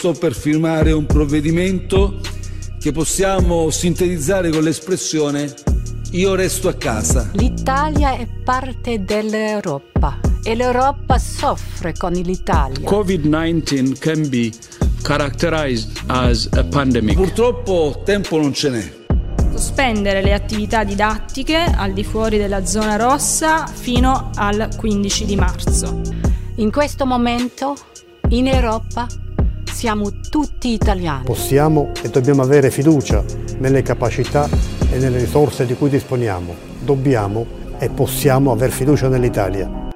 sto per firmare un provvedimento che possiamo sintetizzare con l'espressione io resto a casa. L'Italia è parte dell'Europa e l'Europa soffre con l'Italia. COVID-19 can be characterized as a pandemic. Purtroppo tempo non ce n'è. Sospendere le attività didattiche al di fuori della zona rossa fino al 15 di marzo. In questo momento in Europa siamo tutti italiani. Possiamo e dobbiamo avere fiducia nelle capacità e nelle risorse di cui disponiamo. Dobbiamo e possiamo aver fiducia nell'Italia.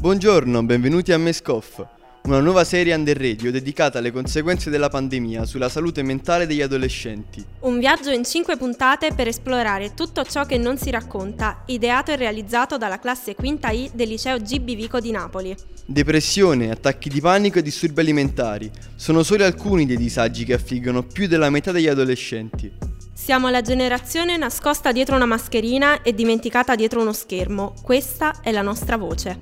Buongiorno, benvenuti a MESCOF, una nuova serie under radio dedicata alle conseguenze della pandemia sulla salute mentale degli adolescenti. Un viaggio in cinque puntate per esplorare tutto ciò che non si racconta, ideato e realizzato dalla classe quinta I del liceo GB Vico di Napoli. Depressione, attacchi di panico e disturbi alimentari sono solo alcuni dei disagi che affliggono più della metà degli adolescenti. Siamo la generazione nascosta dietro una mascherina e dimenticata dietro uno schermo. Questa è la nostra voce.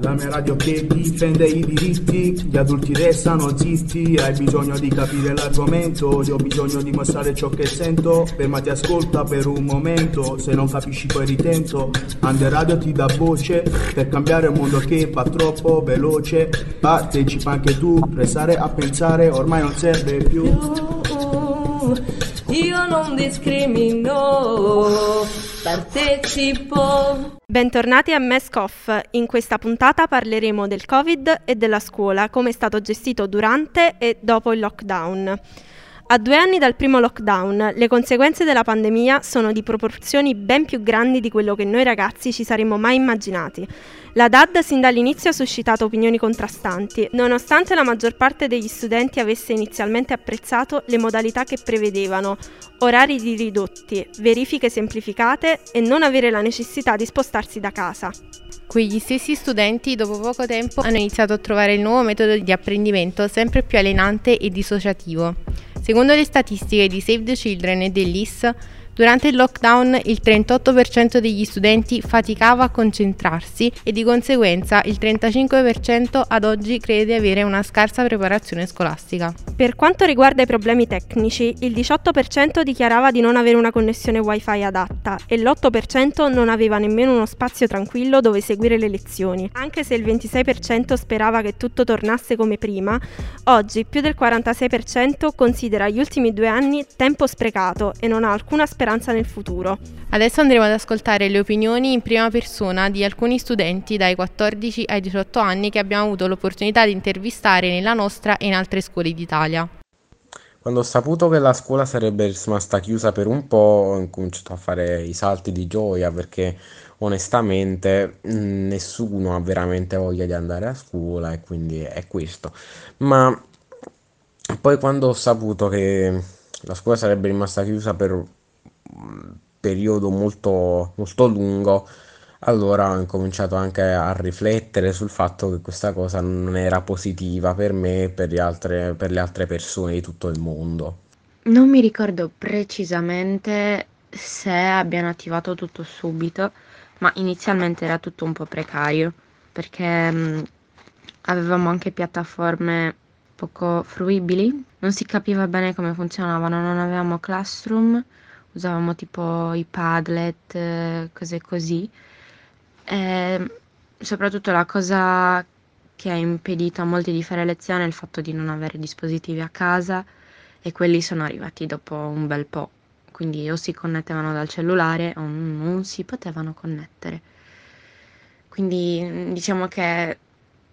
La mia radio che difende i diritti, gli adulti restano zitti, hai bisogno di capire l'argomento, io ho bisogno di mostrare ciò che sento, fermati ascolta per un momento, se non capisci poi ritento, Under Radio ti dà voce, per cambiare un mondo che va troppo veloce, partecipa anche tu, restare a pensare ormai non serve più. Io non discrimino, partecipo. Bentornati a MESCOF. In questa puntata parleremo del Covid e della scuola, come è stato gestito durante e dopo il lockdown. A due anni dal primo lockdown, le conseguenze della pandemia sono di proporzioni ben più grandi di quello che noi ragazzi ci saremmo mai immaginati. La DAD sin dall'inizio ha suscitato opinioni contrastanti, nonostante la maggior parte degli studenti avesse inizialmente apprezzato le modalità che prevedevano orari ridotti, verifiche semplificate e non avere la necessità di spostarsi da casa. Quegli stessi studenti dopo poco tempo hanno iniziato a trovare il nuovo metodo di apprendimento sempre più alienante e dissociativo. Secondo le statistiche di Save the Children e dell'IS, Durante il lockdown il 38% degli studenti faticava a concentrarsi e di conseguenza il 35% ad oggi crede avere una scarsa preparazione scolastica. Per quanto riguarda i problemi tecnici, il 18% dichiarava di non avere una connessione wifi adatta e l'8% non aveva nemmeno uno spazio tranquillo dove seguire le lezioni. Anche se il 26% sperava che tutto tornasse come prima, oggi più del 46% considera gli ultimi due anni tempo sprecato e non ha alcuna speranza speranza nel futuro. Adesso andremo ad ascoltare le opinioni in prima persona di alcuni studenti dai 14 ai 18 anni che abbiamo avuto l'opportunità di intervistare nella nostra e in altre scuole d'Italia. Quando ho saputo che la scuola sarebbe rimasta chiusa per un po', ho cominciato a fare i salti di gioia perché onestamente nessuno ha veramente voglia di andare a scuola e quindi è questo. Ma poi quando ho saputo che la scuola sarebbe rimasta chiusa per periodo molto, molto lungo, allora ho incominciato anche a riflettere sul fatto che questa cosa non era positiva per me e per per le altre persone di tutto il mondo. Non mi ricordo precisamente se abbiano attivato tutto subito, ma inizialmente era tutto un po' precario perché mh, avevamo anche piattaforme poco fruibili, non si capiva bene come funzionavano, non avevamo classroom usavamo tipo i Padlet, cose così. E soprattutto la cosa che ha impedito a molti di fare lezione è il fatto di non avere dispositivi a casa e quelli sono arrivati dopo un bel po', quindi o si connettevano dal cellulare o non si potevano connettere. Quindi diciamo che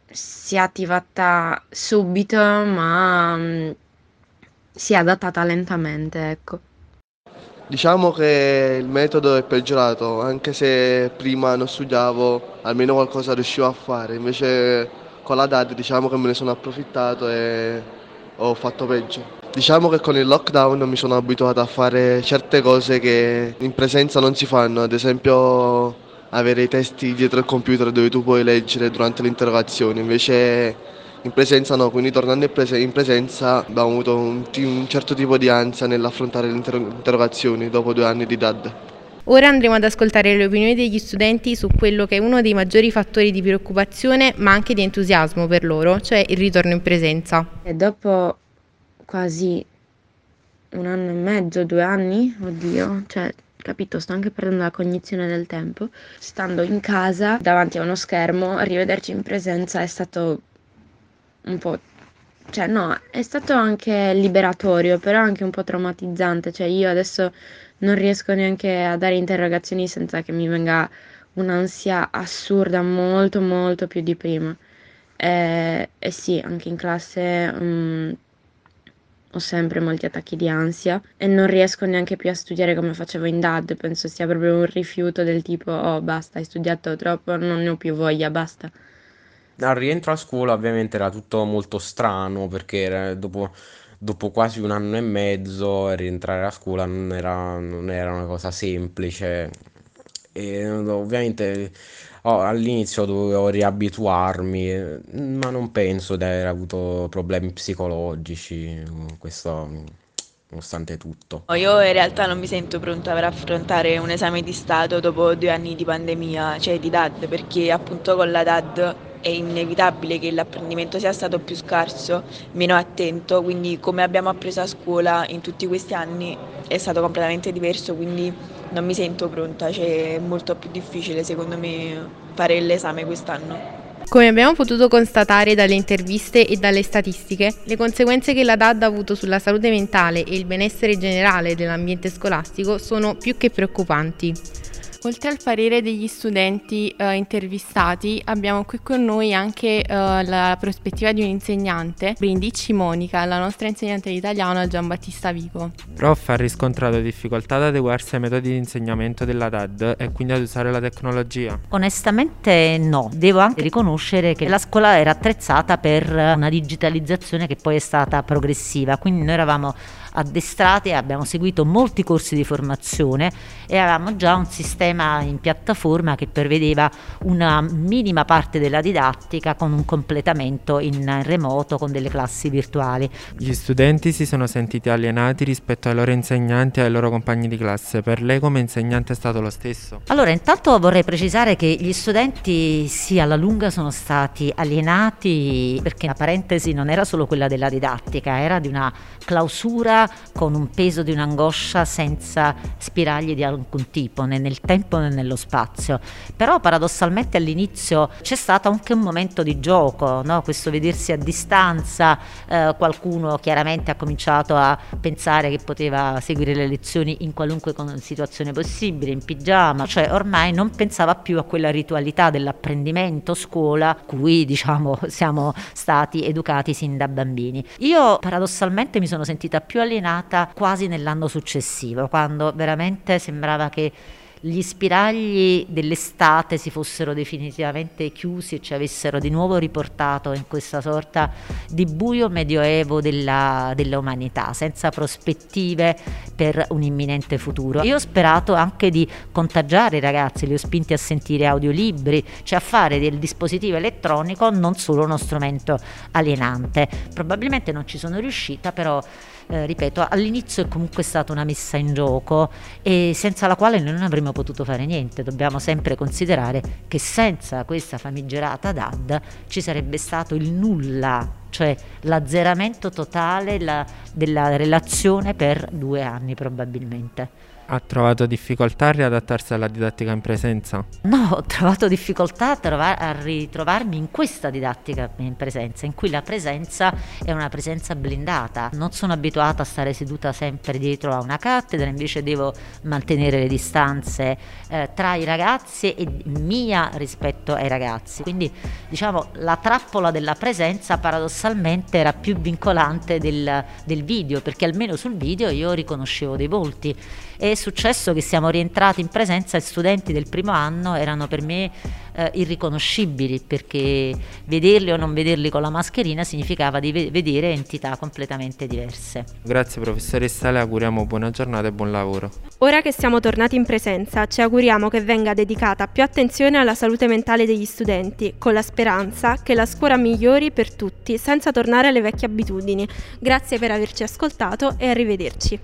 si è attivata subito, ma mm, si è adattata lentamente, ecco. Diciamo che il metodo è peggiorato, anche se prima non studiavo, almeno qualcosa riuscivo a fare, invece con la DAD diciamo che me ne sono approfittato e ho fatto peggio. Diciamo che con il lockdown mi sono abituato a fare certe cose che in presenza non si fanno, ad esempio avere i testi dietro il computer dove tu puoi leggere durante le interrogazioni, invece in presenza no, quindi tornando in presenza abbiamo avuto un, un certo tipo di ansia nell'affrontare le interrogazioni dopo due anni di DAD. Ora andremo ad ascoltare le opinioni degli studenti su quello che è uno dei maggiori fattori di preoccupazione ma anche di entusiasmo per loro, cioè il ritorno in presenza. E dopo quasi un anno e mezzo, due anni, oddio, cioè capito, sto anche perdendo la cognizione del tempo. Stando in casa davanti a uno schermo, rivederci in presenza è stato un po'. Cioè, no, è stato anche liberatorio, però anche un po' traumatizzante. Cioè, io adesso non riesco neanche a dare interrogazioni senza che mi venga un'ansia assurda, molto, molto più di prima. E, e sì, anche in classe. Um, ho sempre molti attacchi di ansia e non riesco neanche più a studiare come facevo in DAD, penso sia proprio un rifiuto del tipo oh basta, hai studiato troppo, non ne ho più voglia, basta. Al rientro a scuola ovviamente era tutto molto strano perché dopo, dopo quasi un anno e mezzo rientrare a scuola non era, non era una cosa semplice e ovviamente Oh, all'inizio dovevo riabituarmi, ma non penso di aver avuto problemi psicologici, questo nonostante tutto. Io in realtà non mi sento pronta per affrontare un esame di Stato dopo due anni di pandemia, cioè di DAD, perché appunto con la DAD è inevitabile che l'apprendimento sia stato più scarso, meno attento, quindi come abbiamo appreso a scuola in tutti questi anni è stato completamente diverso, quindi non mi sento pronta, cioè è molto più difficile secondo me fare l'esame quest'anno. Come abbiamo potuto constatare dalle interviste e dalle statistiche, le conseguenze che la DAD ha avuto sulla salute mentale e il benessere generale dell'ambiente scolastico sono più che preoccupanti. Oltre al parere degli studenti eh, intervistati, abbiamo qui con noi anche eh, la prospettiva di un insegnante, Brindicci Monica, la nostra insegnante di italiano Giambattista Vico. Prof ha riscontrato difficoltà ad adeguarsi ai metodi di insegnamento della DAD e quindi ad usare la tecnologia? Onestamente no, devo anche riconoscere che la scuola era attrezzata per una digitalizzazione che poi è stata progressiva, quindi noi eravamo addestrati e abbiamo seguito molti corsi di formazione e avevamo già un sistema in piattaforma che prevedeva una minima parte della didattica con un completamento in remoto con delle classi virtuali. Gli studenti si sono sentiti alienati rispetto ai loro insegnanti e ai loro compagni di classe. Per lei come insegnante è stato lo stesso? Allora, intanto vorrei precisare che gli studenti sì alla lunga sono stati alienati perché la parentesi non era solo quella della didattica, era di una clausura con un peso di un'angoscia senza spiragli di alcun tipo, né nel tempo né nello spazio. Però paradossalmente all'inizio c'è stato anche un momento di gioco, no? questo vedersi a distanza, eh, qualcuno chiaramente ha cominciato a pensare che poteva seguire le lezioni in qualunque situazione possibile, in pigiama, cioè ormai non pensava più a quella ritualità dell'apprendimento scuola cui diciamo siamo stati educati sin da bambini. Io paradossalmente mi sono sentita più allineata allenata quasi nell'anno successivo, quando veramente sembrava che gli spiragli dell'estate si fossero definitivamente chiusi e ci avessero di nuovo riportato in questa sorta di buio medioevo della, dell'umanità, senza prospettive per un imminente futuro. Io ho sperato anche di contagiare i ragazzi, li ho spinti a sentire audiolibri, cioè a fare del dispositivo elettronico non solo uno strumento alienante. Probabilmente non ci sono riuscita, però eh, ripeto, all'inizio è comunque stata una messa in gioco e senza la quale noi non avremmo potuto fare niente. Dobbiamo sempre considerare che senza questa famigerata DAD ci sarebbe stato il nulla, cioè l'azzeramento totale la, della relazione per due anni probabilmente. Ha trovato difficoltà a riadattarsi alla didattica in presenza? No, ho trovato difficoltà a, trovar- a, ritrovarmi in questa didattica in presenza, in cui la presenza è una presenza blindata. Non sono abituata a stare seduta sempre dietro a una cattedra, invece devo mantenere le distanze eh, tra i ragazzi e mia rispetto ai ragazzi. Quindi diciamo la trappola della presenza paradossalmente era più vincolante del, del video, perché almeno sul video io riconoscevo dei volti. È successo che siamo rientrati in presenza e studenti del primo anno erano per me eh, irriconoscibili perché vederli o non vederli con la mascherina significava di vedere entità completamente diverse. Grazie professoressa, le auguriamo buona giornata e buon lavoro. Ora che siamo tornati in presenza, ci auguriamo che venga dedicata più attenzione alla salute mentale degli studenti, con la speranza che la scuola migliori per tutti senza tornare alle vecchie abitudini. Grazie per averci ascoltato e arrivederci.